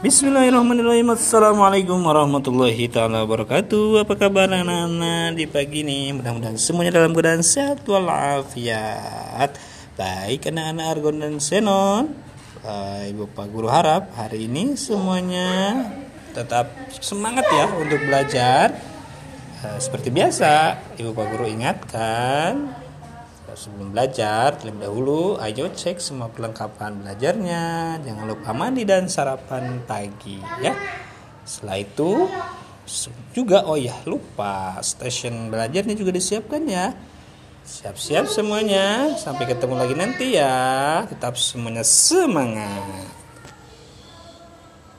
Bismillahirrahmanirrahim. Assalamualaikum warahmatullahi taala wabarakatuh. Apa kabar anak-anak di pagi ini? Mudah-mudahan semuanya dalam keadaan sehat walafiat. Baik anak-anak Argon dan Senon. Ibu Pak Guru harap hari ini semuanya tetap semangat ya untuk belajar. Uh, Seperti biasa Ibu Pak Guru ingatkan sebelum belajar terlebih dahulu ayo cek semua perlengkapan belajarnya. Jangan lupa mandi dan sarapan pagi ya. Setelah itu juga oh ya lupa stasiun belajarnya juga disiapkan ya. Siap-siap semuanya. Sampai ketemu lagi nanti ya. Tetap semuanya semangat